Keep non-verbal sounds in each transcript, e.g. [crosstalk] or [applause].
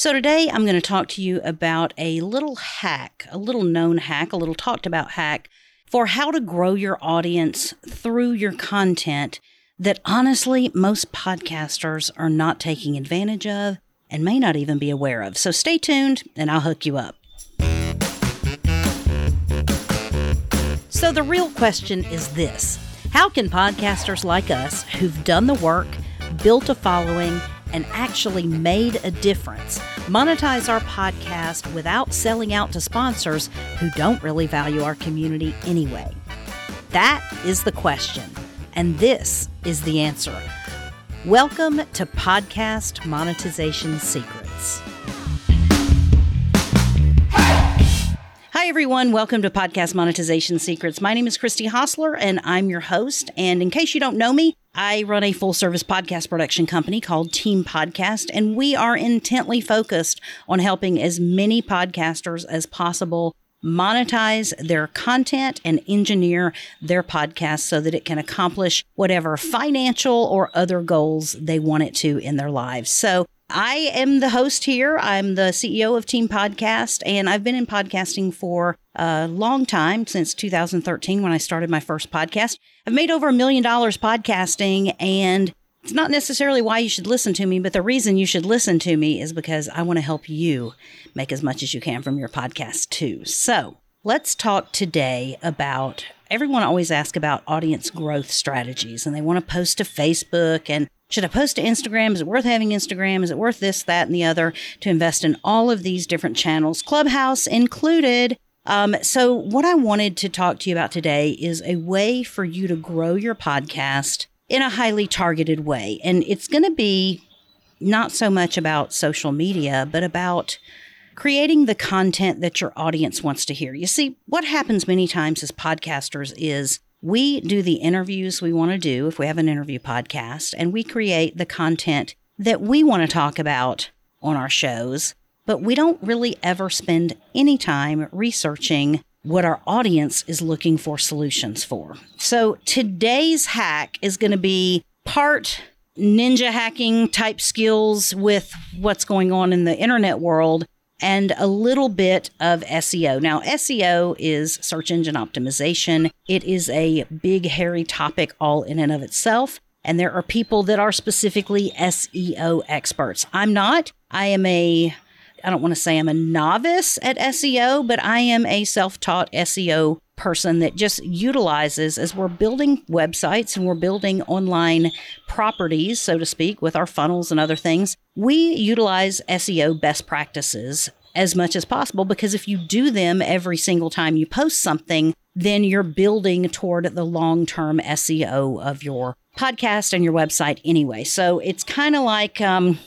So, today I'm going to talk to you about a little hack, a little known hack, a little talked about hack for how to grow your audience through your content that honestly most podcasters are not taking advantage of and may not even be aware of. So, stay tuned and I'll hook you up. So, the real question is this How can podcasters like us who've done the work, built a following, and actually made a difference. Monetize our podcast without selling out to sponsors who don't really value our community anyway. That is the question, and this is the answer. Welcome to Podcast Monetization Secrets. Hi, everyone. Welcome to Podcast Monetization Secrets. My name is Christy Hostler, and I'm your host. And in case you don't know me, I run a full service podcast production company called Team Podcast, and we are intently focused on helping as many podcasters as possible monetize their content and engineer their podcast so that it can accomplish whatever financial or other goals they want it to in their lives. So I am the host here. I'm the CEO of Team Podcast, and I've been in podcasting for a long time since 2013 when I started my first podcast. I've made over a million dollars podcasting, and it's not necessarily why you should listen to me, but the reason you should listen to me is because I want to help you make as much as you can from your podcast, too. So let's talk today about everyone always asks about audience growth strategies, and they want to post to Facebook and should I post to Instagram? Is it worth having Instagram? Is it worth this, that, and the other to invest in all of these different channels, Clubhouse included? Um, so, what I wanted to talk to you about today is a way for you to grow your podcast in a highly targeted way. And it's going to be not so much about social media, but about creating the content that your audience wants to hear. You see, what happens many times as podcasters is we do the interviews we want to do if we have an interview podcast, and we create the content that we want to talk about on our shows, but we don't really ever spend any time researching what our audience is looking for solutions for. So today's hack is going to be part ninja hacking type skills with what's going on in the internet world and a little bit of SEO. Now, SEO is search engine optimization. It is a big, hairy topic all in and of itself. And there are people that are specifically SEO experts. I'm not. I am a, I don't want to say I'm a novice at SEO, but I am a self taught SEO person that just utilizes as we're building websites and we're building online properties, so to speak, with our funnels and other things. We utilize SEO best practices as much as possible because if you do them every single time you post something, then you're building toward the long term SEO of your podcast and your website anyway. So it's kind of like, um,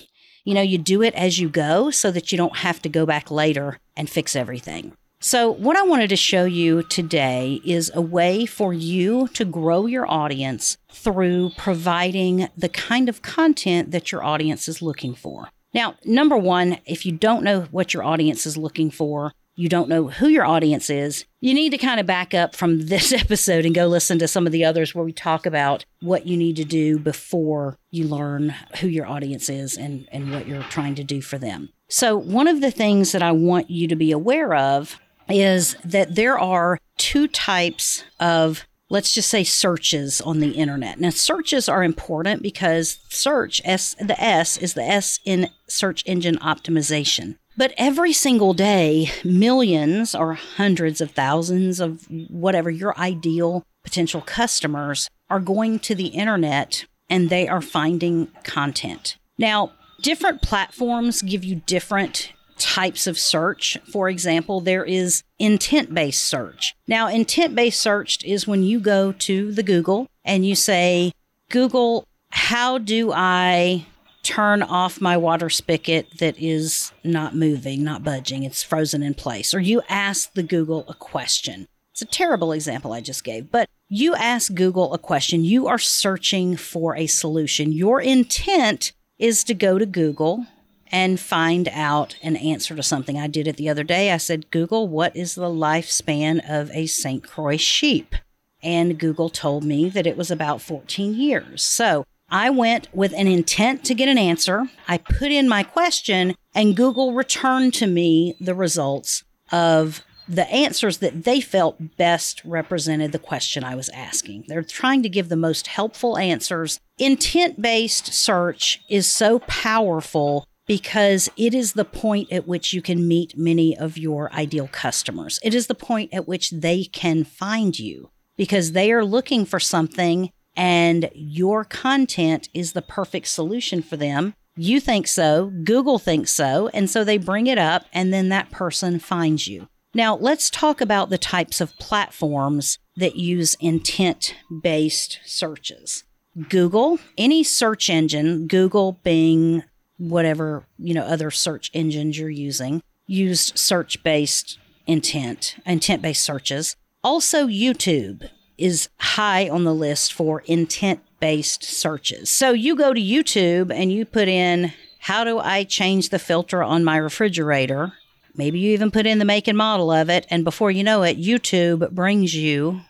you know, you do it as you go so that you don't have to go back later and fix everything. So, what I wanted to show you today is a way for you to grow your audience through providing the kind of content that your audience is looking for. Now, number one, if you don't know what your audience is looking for, you don't know who your audience is, you need to kind of back up from [laughs] this episode and go listen to some of the others where we talk about what you need to do before you learn who your audience is and, and what you're trying to do for them. So, one of the things that I want you to be aware of is that there are two types of let's just say searches on the internet. Now searches are important because search S the S is the S in search engine optimization. But every single day, millions or hundreds of thousands of whatever your ideal potential customers are going to the internet and they are finding content. Now, different platforms give you different types of search. For example, there is intent based search. Now, intent based search is when you go to the Google and you say, Google, how do I turn off my water spigot that is not moving, not budging, it's frozen in place? Or you ask the Google a question. It's a terrible example I just gave, but you ask Google a question. You are searching for a solution. Your intent is to go to Google and find out an answer to something. I did it the other day. I said, Google, what is the lifespan of a St. Croix sheep? And Google told me that it was about 14 years. So I went with an intent to get an answer. I put in my question and Google returned to me the results of the answers that they felt best represented the question I was asking. They're trying to give the most helpful answers. Intent based search is so powerful because it is the point at which you can meet many of your ideal customers. It is the point at which they can find you because they are looking for something and your content is the perfect solution for them. You think so, Google thinks so, and so they bring it up and then that person finds you. Now, let's talk about the types of platforms that use intent based searches. Google, any search engine, Google, Bing, whatever, you know, other search engines you're using, used search based intent, intent based searches. Also, YouTube is high on the list for intent based searches. So you go to YouTube and you put in, How do I change the filter on my refrigerator? Maybe you even put in the make and model of it. And before you know it, YouTube brings you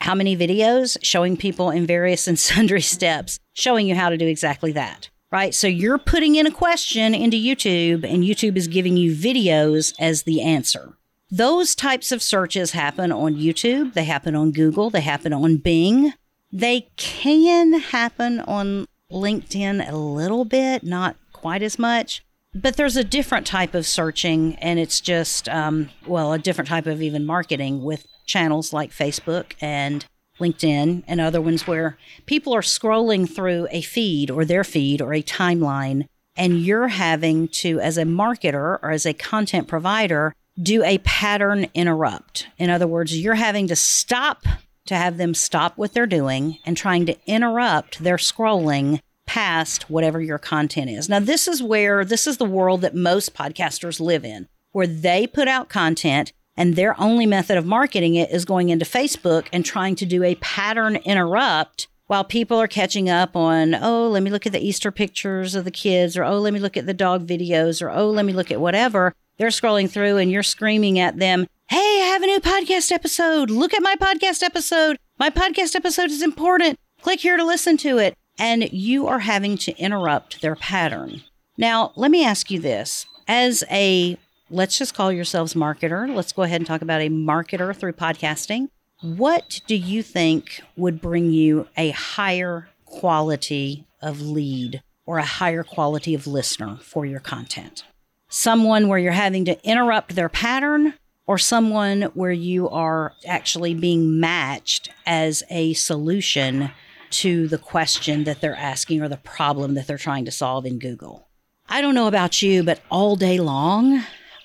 how many videos showing people in various and [laughs] sundry steps, showing you how to do exactly that. Right. So you're putting in a question into YouTube, and YouTube is giving you videos as the answer. Those types of searches happen on YouTube, they happen on Google, they happen on Bing. They can happen on LinkedIn a little bit, not quite as much. But there's a different type of searching, and it's just, um, well, a different type of even marketing with channels like Facebook and LinkedIn and other ones where people are scrolling through a feed or their feed or a timeline, and you're having to, as a marketer or as a content provider, do a pattern interrupt. In other words, you're having to stop to have them stop what they're doing and trying to interrupt their scrolling past whatever your content is. Now, this is where this is the world that most podcasters live in, where they put out content and their only method of marketing it is going into Facebook and trying to do a pattern interrupt while people are catching up on, oh, let me look at the Easter pictures of the kids, or oh, let me look at the dog videos, or oh, let me look at whatever. They're scrolling through and you're screaming at them, hey, I have a new podcast episode. Look at my podcast episode. My podcast episode is important. Click here to listen to it and you are having to interrupt their pattern. Now, let me ask you this as a let's just call yourselves marketer. Let's go ahead and talk about a marketer through podcasting. What do you think would bring you a higher quality of lead or a higher quality of listener for your content? Someone where you're having to interrupt their pattern or someone where you are actually being matched as a solution to the question that they're asking or the problem that they're trying to solve in Google. I don't know about you, but all day long,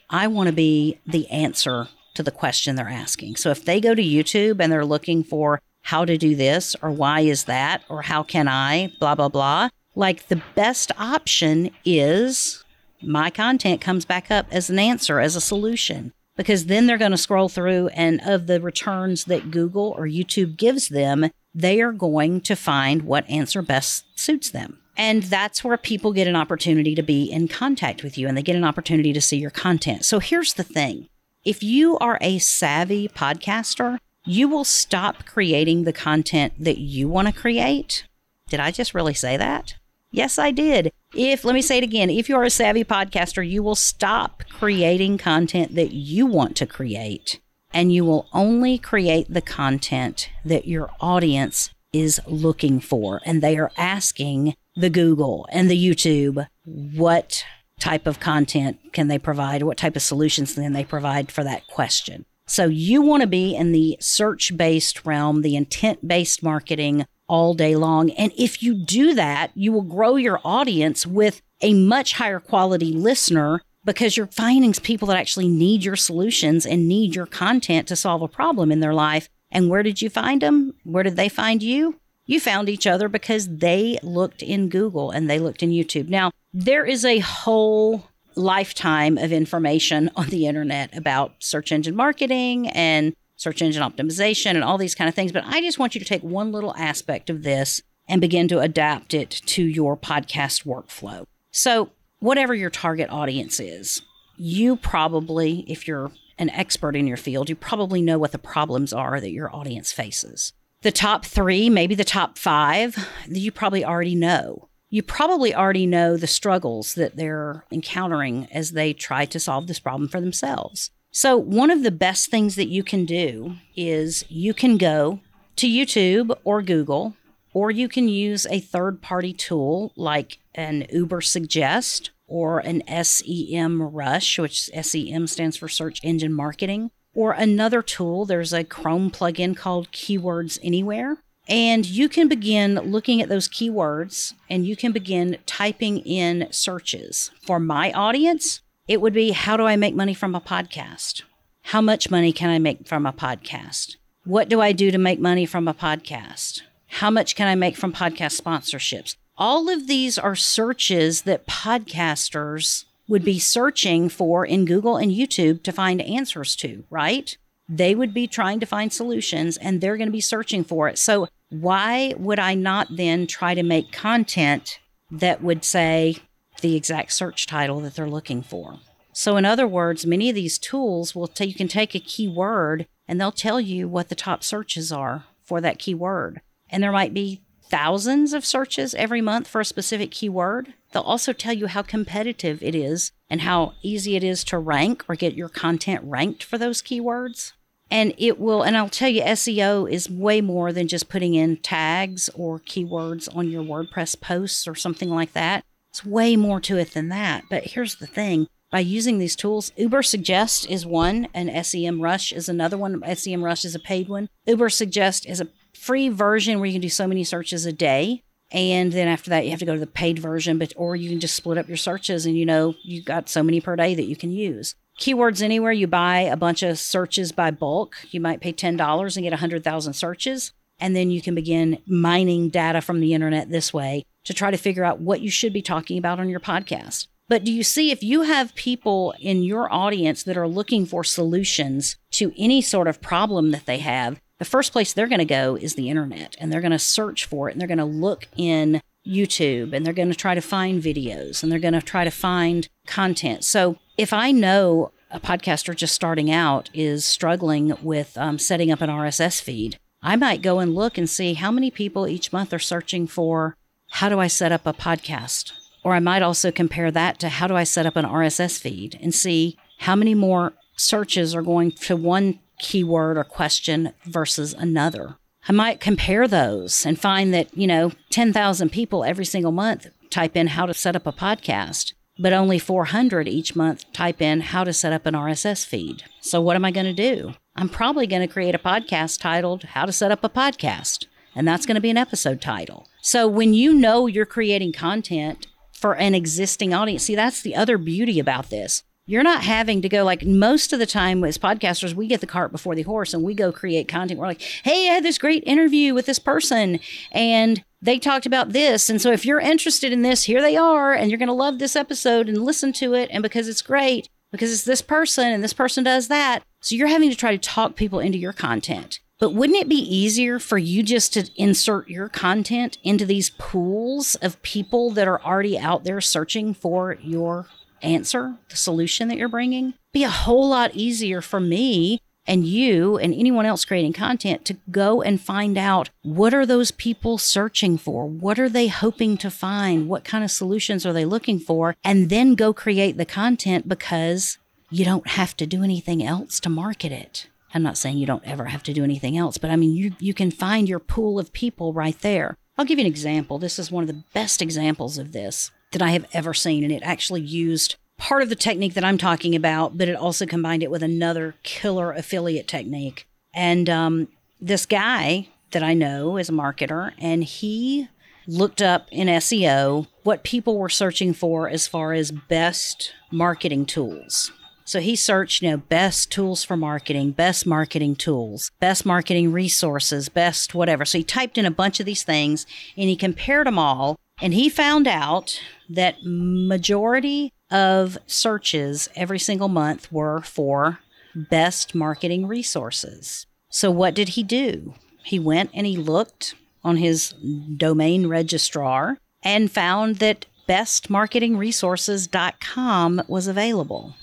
I want to be the answer to the question they're asking. So if they go to YouTube and they're looking for how to do this or why is that or how can I, blah, blah, blah, like the best option is my content comes back up as an answer, as a solution because then they're going to scroll through and of the returns that Google or YouTube gives them, they are going to find what answer best suits them. And that's where people get an opportunity to be in contact with you and they get an opportunity to see your content. So here's the thing if you are a savvy podcaster, you will stop creating the content that you want to create. Did I just really say that? Yes, I did. If, let me say it again, if you are a savvy podcaster, you will stop creating content that you want to create and you will only create the content that your audience is looking for. And they are asking the Google and the YouTube what type of content can they provide? What type of solutions can they provide for that question? So you want to be in the search based realm, the intent based marketing all day long. And if you do that, you will grow your audience with a much higher quality listener because you're finding people that actually need your solutions and need your content to solve a problem in their life. And where did you find them? Where did they find you? You found each other because they looked in Google and they looked in YouTube. Now, there is a whole lifetime of information [laughs] on the internet about search engine marketing and search engine optimization and all these kind of things. But I just want you to take one little aspect of this and begin to adapt it to your podcast workflow. So, whatever your target audience is, you probably, if you're an expert in your field, you probably know what the problems are that your audience faces. The top three, maybe the top five, you probably already know. you probably already know the struggles that they're encountering as they try to solve this problem for themselves. So, one of the best things that you can do is you can go to YouTube or Google, or you can use a third party tool like an Ubersuggest or an SEM Rush, which SEM stands for Search Engine Marketing, or another tool. There's a Chrome plugin called Keywords Anywhere. And you can begin looking at those keywords and you can begin typing in searches. For my audience, it would be how do I make money from a podcast? How much money can I make from a podcast? What do I do to make money from a podcast? How much can I make from podcast sponsorships? All of these are searches that podcasters would be searching for in Google and YouTube to find answers to, right? They would be trying to find solutions and they're going to be searching for it. So, why would I not then try to make content that would say the exact search title that they're looking for? So, in other words, many of these tools will take you can take a keyword and they'll tell you what the top searches are for that keyword. And there might be thousands of searches every month for a specific keyword. They'll also tell you how competitive it is and how easy it is to rank or get your content ranked for those keywords. And it will, and I'll tell you, SEO is way more than just putting in tags or keywords on your WordPress posts or something like that. It's way more to it than that. But here's the thing by using these tools, Ubersuggest is one, and SEM Rush is another one. SEM Rush is a paid one. Ubersuggest is a free version where you can do so many searches a day. And then after that, you have to go to the paid version, but or you can just split up your searches and you know you've got so many per day that you can use. Keywords Anywhere, you buy a bunch of searches by bulk. You might pay $10 and get 100,000 searches. And then you can begin mining data from the internet this way to try to figure out what you should be talking about on your podcast. But do you see if you have people in your audience that are looking for solutions to any sort of problem that they have, the first place they're going to go is the internet and they're going to search for it and they're going to look in YouTube and they're going to try to find videos and they're going to try to find content. So if I know a podcaster just starting out is struggling with um, setting up an RSS feed, I might go and look and see how many people each month are searching for how do I set up a podcast? Or I might also compare that to how do I set up an RSS feed and see how many more searches are going to one keyword or question versus another. I might compare those and find that, you know, 10,000 people every single month type in how to set up a podcast, but only 400 each month type in how to set up an RSS feed. So, what am I going to do? I'm probably going to create a podcast titled How to Set Up a Podcast, and that's going to be an episode title. So, when you know you're creating content for an existing audience, see, that's the other beauty about this. You're not having to go like most of the time as podcasters we get the cart before the horse and we go create content. We're like hey i had this great interview with this person and they talked about this. And so if you're interested in this here they are and you're going to love this episode and listen to it. And because it's great because it's this person and this person does that. So you're having to try to talk people into your content but wouldn't it be easier for you just to insert your content into these pools of people that are already out there searching for your answer, the solution that you're bringing, be a whole lot easier for me and you and anyone else creating content to go and find out what are those people searching for? What are they hoping to find? What kind of solutions are they looking for? And then go create the content because you don't have to do anything else to market it. I'm not saying you don't ever have to do anything else, but I mean, you, you can find your pool of people right there. I'll give you an example. This is one of the best examples of this that I have ever seen. And it actually used part of the technique that I'm talking about, but it also combined it with another killer affiliate technique. And um, this guy that I know is a marketer, and he looked up in SEO what people were searching for as far as best marketing tools. So he searched, you know, best tools for marketing, best marketing tools, best marketing resources, best whatever. So he typed in a bunch of these things and he compared them all and he found out that majority of searches every single month were for best marketing resources. So what did he do? He went and he looked on his domain registrar and found that bestmarketingresources.com was available.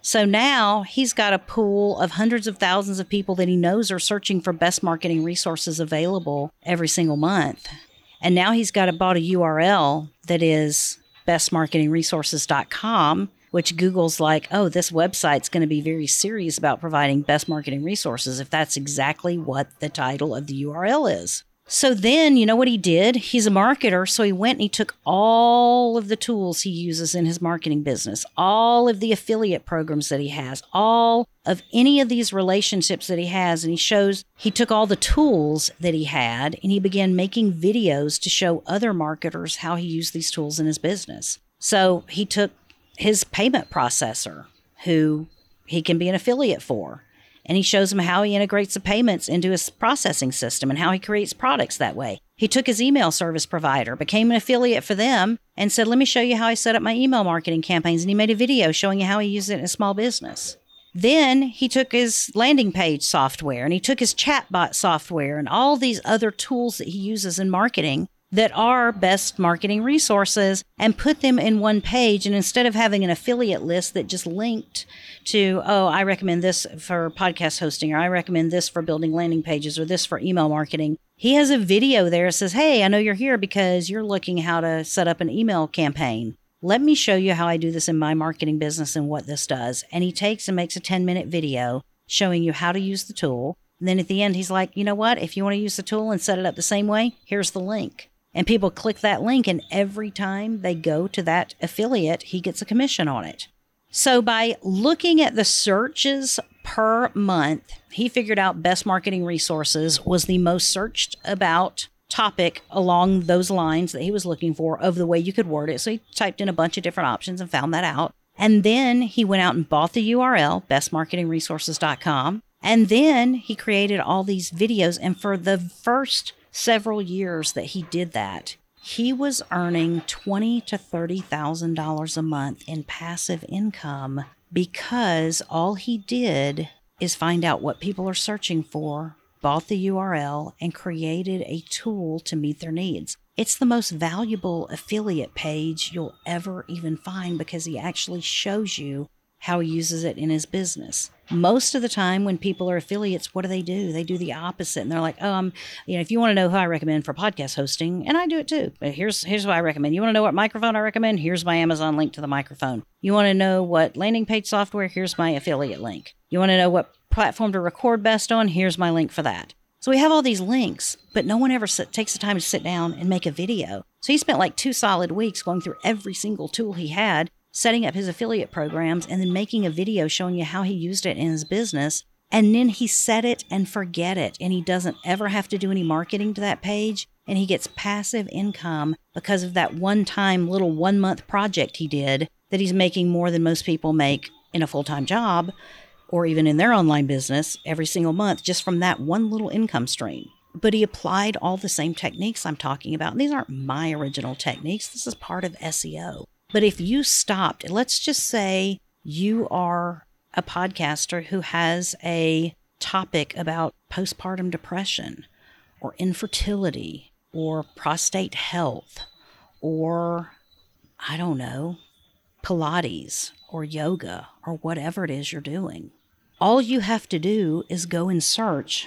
So now he's got a pool of hundreds of thousands of people that he knows are searching for best marketing resources available every single month. And now he's got a, bought a URL that is bestmarketingresources.com, which Google's like, oh, this website's going to be very serious about providing best marketing resources if that's exactly what the title of the URL is. So then, you know what he did? He's a marketer. So he went and he took all of the tools he uses in his marketing business, all of the affiliate programs that he has, all of any of these relationships that he has. And he shows, he took all the tools that he had and he began making videos to show other marketers how he used these tools in his business. So he took his payment processor, who he can be an affiliate for and he shows him how he integrates the payments into his processing system and how he creates products that way. He took his email service provider, became an affiliate for them, and said, Let me show you how I set up my email marketing campaigns. And he made a video showing you how he used it in a small business. Then he took his landing page software and he took his chatbot software and all these other tools that he uses in marketing that are best marketing resources and put them in one page. And instead of having an affiliate list that just linked to, oh, I recommend this for podcast hosting, or I recommend this for building landing pages, or this for email marketing, he has a video there that says, Hey, I know you're here because you're looking how to set up an email campaign. Let me show you how I do this in my marketing business and what this does. And he takes and makes a 10 minute video showing you how to use the tool. And then at the end, he's like, you know what? If you want to use the tool and set it up the same way, here's the link. And people click that link, and every time they go to that affiliate, he gets a commission on it. So, by looking at the searches per month, he figured out best marketing resources was the most searched about topic along those lines that he was looking for of the way you could word it. So, he typed in a bunch of different options and found that out. And then he went out and bought the URL, bestmarketingresources.com. And then he created all these videos. And for the first several years that he did that, he was earning twenty to thirty thousand dollars a month in passive income because all he did is find out what people are searching for, bought the URL, and created a tool to meet their needs. It's the most valuable affiliate page you'll ever even find because he actually shows you how he uses it in his business. Most of the time, when people are affiliates, what do they do? They do the opposite, and they're like, "Oh, um, you know, if you want to know who I recommend for podcast hosting, and I do it too. Here's here's what I recommend. You want to know what microphone I recommend? Here's my Amazon link to the microphone. You want to know what landing page software? Here's my affiliate link. You want to know what platform to record best on? Here's my link for that. So we have all these links, but no one ever sit, takes the time to sit down and make a video. So he spent like two solid weeks going through every single tool he had setting up his affiliate programs and then making a video showing you how he used it in his business. And then he set it and forget it. And he doesn't ever have to do any marketing to that page. And he gets passive income because of that one time little one month project he did that he's making more than most people make in a full time job or even in their online business every single month just from that one little income stream. But he applied all the same techniques I'm talking about. And these aren't my original techniques, this is part of SEO. But if you stopped, let's just say you are a podcaster who has a topic about postpartum depression or infertility or prostate health or, I don't know, Pilates or yoga or whatever it is you're doing. All you have to do is go and search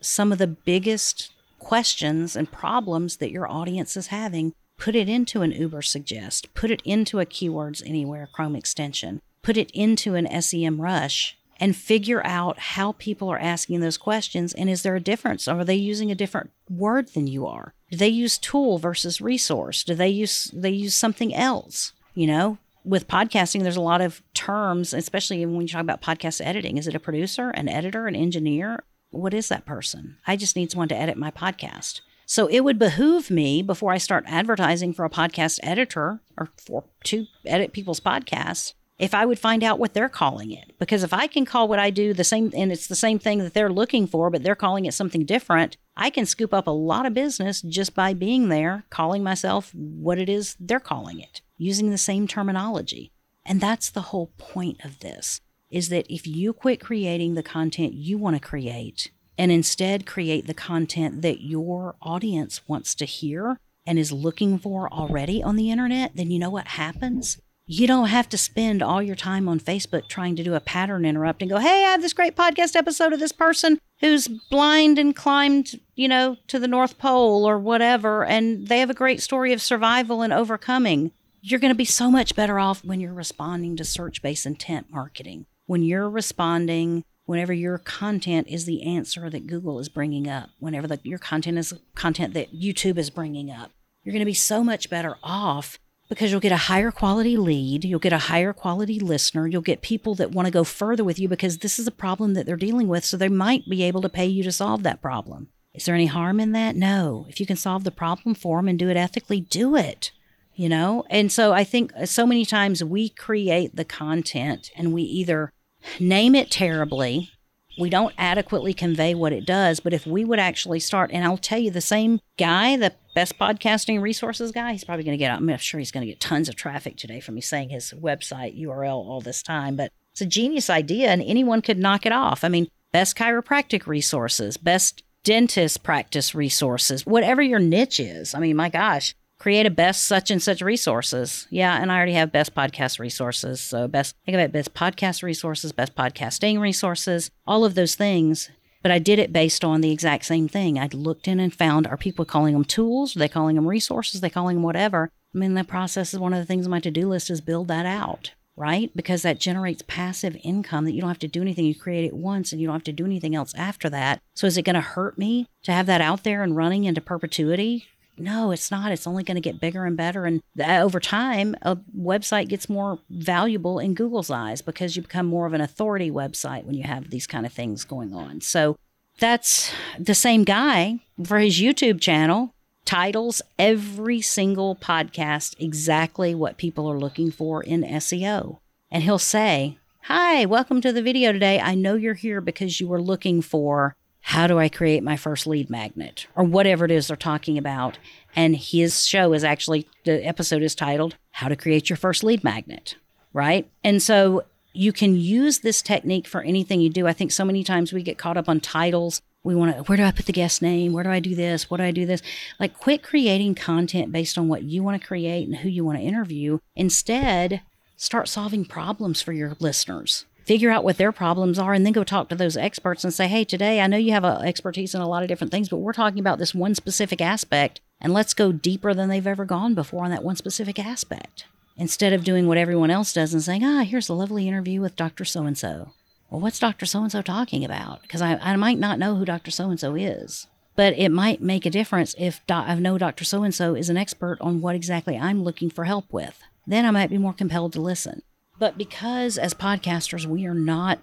some of the biggest questions and problems that your audience is having put it into an Ubersuggest, put it into a Keywords Anywhere Chrome extension, put it into an SEM Rush, and figure out how people are asking those questions and is there a difference? Are they using a different word than you are? Do they use tool versus resource? Do they use they use something else? You know, with podcasting, there's a lot of terms, especially when you talk about podcast editing. Is it a producer, an editor, an engineer? What is that person? I just need someone to edit my podcast. So it would behoove me before I start advertising for a podcast editor or for to edit people's podcasts if I would find out what they're calling it. Because if I can call what I do the same and it's the same thing that they're looking for, but they're calling it something different, I can scoop up a lot of business just by being there, calling myself what it is they're calling it, using the same terminology. And that's the whole point of this is that if you quit creating the content you want to create and instead create the content that your audience wants to hear and is looking for already on the internet, then you know what happens? You don't have to spend all your time on Facebook trying to do a pattern interrupt and go, hey, I have this great podcast episode of this person who's blind and climbed, you know, to the North Pole or whatever, and they have a great story of survival and overcoming. You're going to be so much better off when you're responding to search based intent marketing. When you're responding, whenever your content is the answer that Google is bringing up, whenever the, your content is content that YouTube is bringing up, you're going to be so much better off because you'll get a higher quality lead, you'll get a higher quality listener, you'll get people that want to go further with you because this is a problem that they're dealing with, so they might be able to pay you to solve that problem. Is there any harm in that? No. If you can solve the problem for them and do it ethically, do it. You know? And so I think uh, so many times we create the content and we either name it terribly we don't adequately convey what it does. But if we would actually start, and I'll tell you, the same guy, the best podcasting resources guy, he's probably going to get, I'm sure he's going to get tons of traffic today from me saying his website URL all this time. But it's a genius idea, and anyone could knock it off. I mean, best chiropractic resources, best dentist practice resources, whatever your niche is. I mean, my gosh, create a best such and such resources. Yeah, and I already have best podcast resources. So best think about best podcast resources, best podcasting resources, all of those things. But I did it based on the exact same thing. I looked in and found are people calling them tools? Are they calling them resources? Are they calling them whatever? I mean, the process is one of the things on my to-do list is build that out, right? Because that generates passive income that you don't have to do anything. You create it once and you don't have to do anything else after that. So is it going to hurt me to have that out there and running into perpetuity? No, it's not. It's only going to get bigger and better. And uh, over time, a website gets more valuable in Google's eyes because you become more of an authority website when you have these kind of things going on. So that's the same guy for his YouTube channel titles every single podcast exactly what people are looking for in SEO. And he'll say, Hi, welcome to the video today. I know you're here because you were looking for how do I create my first lead magnet or whatever it is they're talking about. And his show is actually, the episode is titled How to Create Your First Lead Magnet, right? And so you can use this technique for anything you do. I think so many times we get caught up on titles. We want to, where do I put the guest name? Where do I do this? What do I do this? Like, quit creating content based on what you want to create and who you want to interview. Instead, start solving problems for your listeners figure out what their problems are and then go talk to those experts and say, hey, today I know you have expertise in a lot of different things, but we're talking about this one specific aspect and let's go deeper than they've ever gone before on that one specific aspect. Instead of doing what everyone else does and saying, ah, here's a lovely interview with Dr. So and so. Well, what's Dr. So and so talking about? Because I, I might not know who Dr. So and so is, but it might make a difference if do- I know Dr. So and so is an expert on what exactly I'm looking for help with. Then I might be more compelled to listen. But because as podcasters, we are not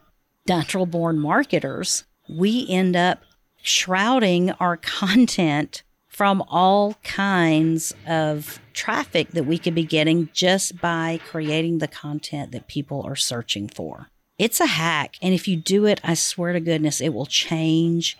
natural born marketers, we end up shrouding our content from all kinds of traffic that we could be getting just by creating the content that people are searching for. It's a hack. And if you do it, I swear to goodness, it will change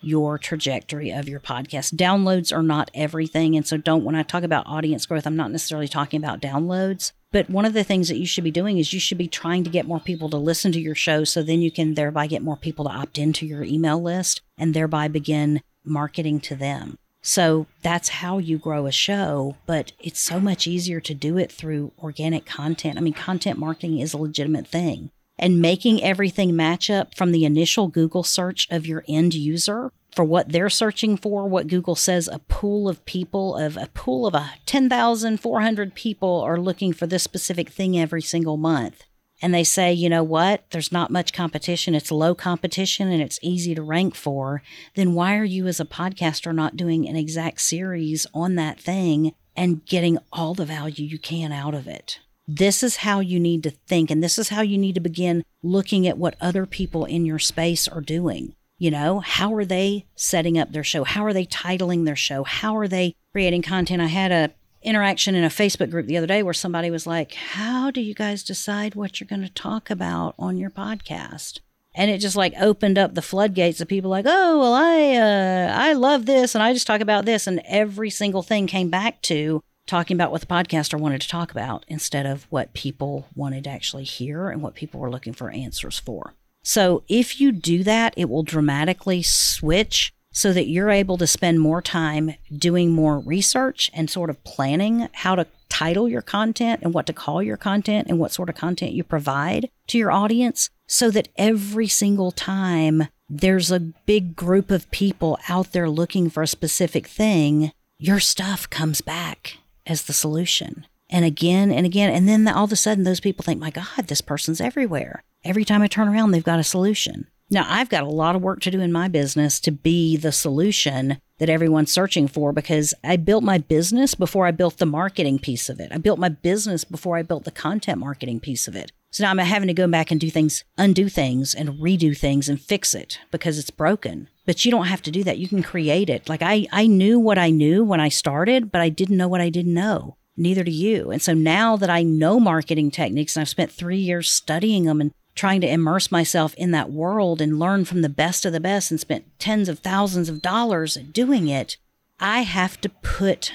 your trajectory of your podcast. Downloads are not everything. And so, don't, when I talk about audience growth, I'm not necessarily talking about downloads. But one of the things that you should be doing is you should be trying to get more people to listen to your show so then you can thereby get more people to opt into your email list and thereby begin marketing to them. So that's how you grow a show, but it's so much easier to do it through organic content. I mean, content marketing is a legitimate thing. And making everything match up from the initial Google search of your end user for what they're searching for, what Google says a pool of people of a pool of a 10,400 people are looking for this specific thing every single month. And they say, you know what, there's not much competition, it's low competition and it's easy to rank for, then why are you as a podcaster not doing an exact series on that thing and getting all the value you can out of it? This is how you need to think, and this is how you need to begin looking at what other people in your space are doing. You know, how are they setting up their show? How are they titling their show? How are they creating content? I had a interaction in a Facebook group the other day where somebody was like, "How do you guys decide what you're going to talk about on your podcast?" And it just like opened up the floodgates of people like, "Oh, well, I uh, I love this, and I just talk about this," and every single thing came back to talking about what the podcaster wanted to talk about instead of what people wanted to actually hear and what people were looking for answers for. So if you do that, it will dramatically switch so that you're able to spend more time doing more research and sort of planning how to title your content and what to call your content and what sort of content you provide to your audience so that every single time there's a big group of people out there looking for a specific thing, your stuff comes back as the solution. And again and again. And then all of a sudden, those people think, my God, this person's everywhere. Every time I turn around, they've got a solution. Now, I've got a lot of work to do in my business to be the solution that everyone's searching for because I built my business before I built the marketing piece of it. I built my business before I built the content marketing piece of it. So now I'm having to go back and do things, undo things and redo things and fix it because it's broken. But you don't have to do that. You can create it. Like I, I knew what I knew when I started, but I didn't know what I didn't know. Neither do you. And so now that I know marketing techniques and I've spent three years studying them and trying to immerse myself in that world and learn from the best of the best and spent tens of thousands of dollars doing it, I have to put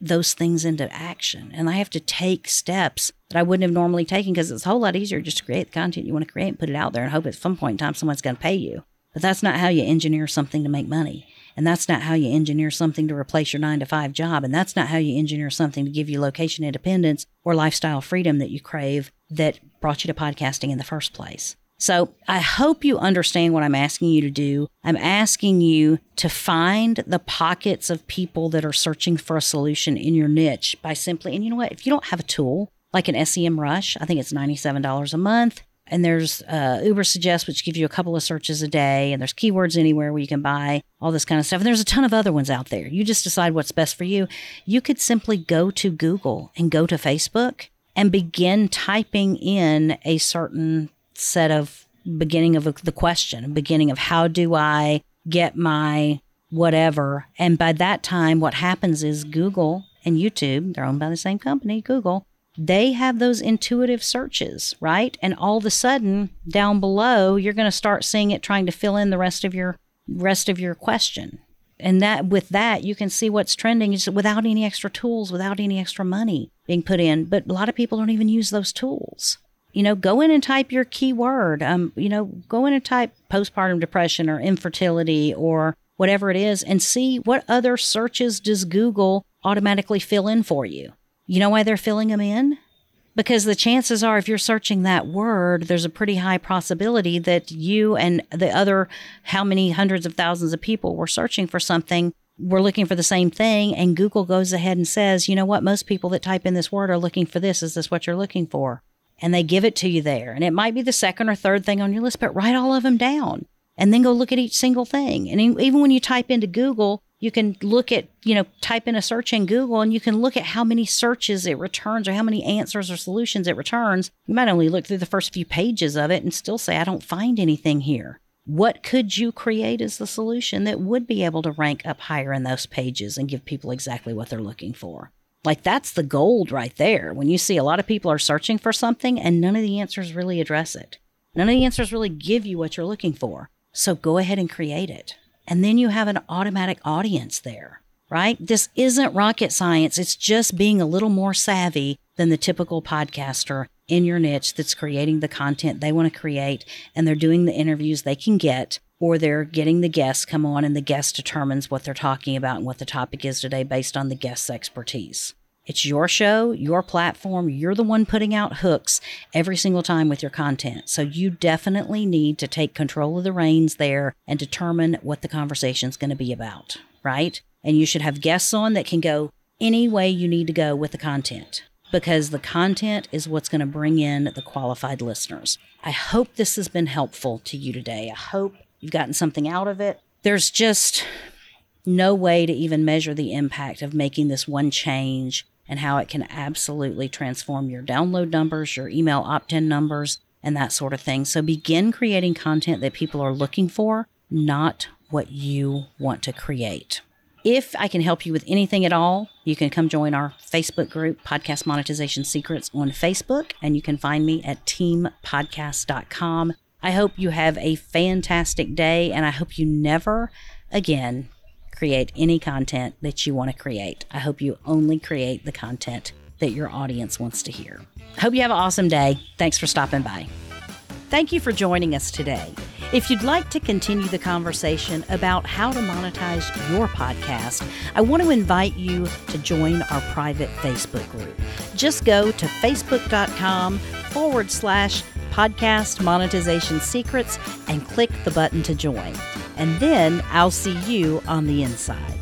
those things into action and I have to take steps that I wouldn't have normally taken because it's a whole lot easier just to create the content you want to create and put it out there and hope at some point in time someone's going to pay you. But that's not how you engineer something to make money. And that's not how you engineer something to replace your nine to five job. And that's not how you engineer something to give you location independence or lifestyle freedom that you crave that brought you to podcasting in the first place. So I hope you understand what I'm asking you to do. I'm asking you to find the pockets of people that are searching for a solution in your niche by simply, and you know what? If you don't have a tool like an SEM Rush, I think it's $97 a month. And there's uh, Ubersuggest, which gives you a couple of searches a day. And there's Keywords Anywhere where you can buy all this kind of stuff. And there's a ton of other ones out there. You just decide what's best for you. You could simply go to Google and go to Facebook and begin typing in a certain set of beginning of the question, beginning of how do I get my whatever. And by that time, what happens is Google and YouTube, they're owned by the same company, Google, they have those intuitive searches, right? And all of a sudden, down below, you're going to start seeing it trying to fill in the rest of your rest of your question. And that with that, you can see what's trending without any extra tools, without any extra money being put in. But a lot of people don't even use those tools you know, go in and type your keyword. Um, you know, go in and type postpartum depression or infertility or whatever it is and see what other searches does Google automatically fill in for you. You know why they're filling them in? Because the chances are, if you're searching that word, there's a pretty high possibility that you and the other how many hundreds of thousands of people were searching for something we're looking for the same thing. And Google goes ahead and says, you know what? Most people that type in this word are looking for this. Is this what you're looking for? and they give it to you there. And it might be the second or third thing on your list, but write all of them down and then go look at each single thing. And even when you type into Google, you can look at, you know, type in a search in Google and you can look at how many searches it returns or how many answers or solutions it returns. You might only look through the first few pages of it and still say, I don't find anything here. What could you create as the solution that would be able to rank up higher in those pages and give people exactly what they're looking for? Like that's the gold right there. When you see a lot of people are searching for something and none of the answers really address it. None of the answers really give you what you're looking for. So go ahead and create it. And then you have an automatic audience there, right? This isn't rocket science. It's just being a little more savvy than the typical podcaster in your niche that's creating the content they want to create and they're doing the interviews they can get or they're getting the guests come on and the guest determines what they're talking about and what the topic is today based on the guest's expertise. It's your show, your platform. You're the one putting out hooks every single time with your content. So you definitely need to take control of the reins there and determine what the conversation is going to be about, right? And you should have guests on that can go any way you need to go with the content because the content is what's going to bring in the qualified listeners. I hope this has been helpful to you today. I hope you've gotten something out of it. There's just no way to even measure the impact of making this one change and how it can absolutely transform your download numbers, your email opt in numbers, and that sort of thing. So begin creating content that people are looking for, not what you want to create. If I can help you with anything at all, you can come join our Facebook group, Podcast Monetization Secrets, on Facebook, and you can find me at teampodcast.com. I hope you have a fantastic day, and I hope you never again create any content that you want to create. I hope you only create the content that your audience wants to hear. Hope you have an awesome day. Thanks for stopping by. Thank you for joining us today. If you'd like to continue the conversation about how to monetize your podcast, I want to invite you to join our private Facebook group. Just go to facebook.com forward slash Podcast Monetization Secrets and click the button to join. And then I'll see you on the inside.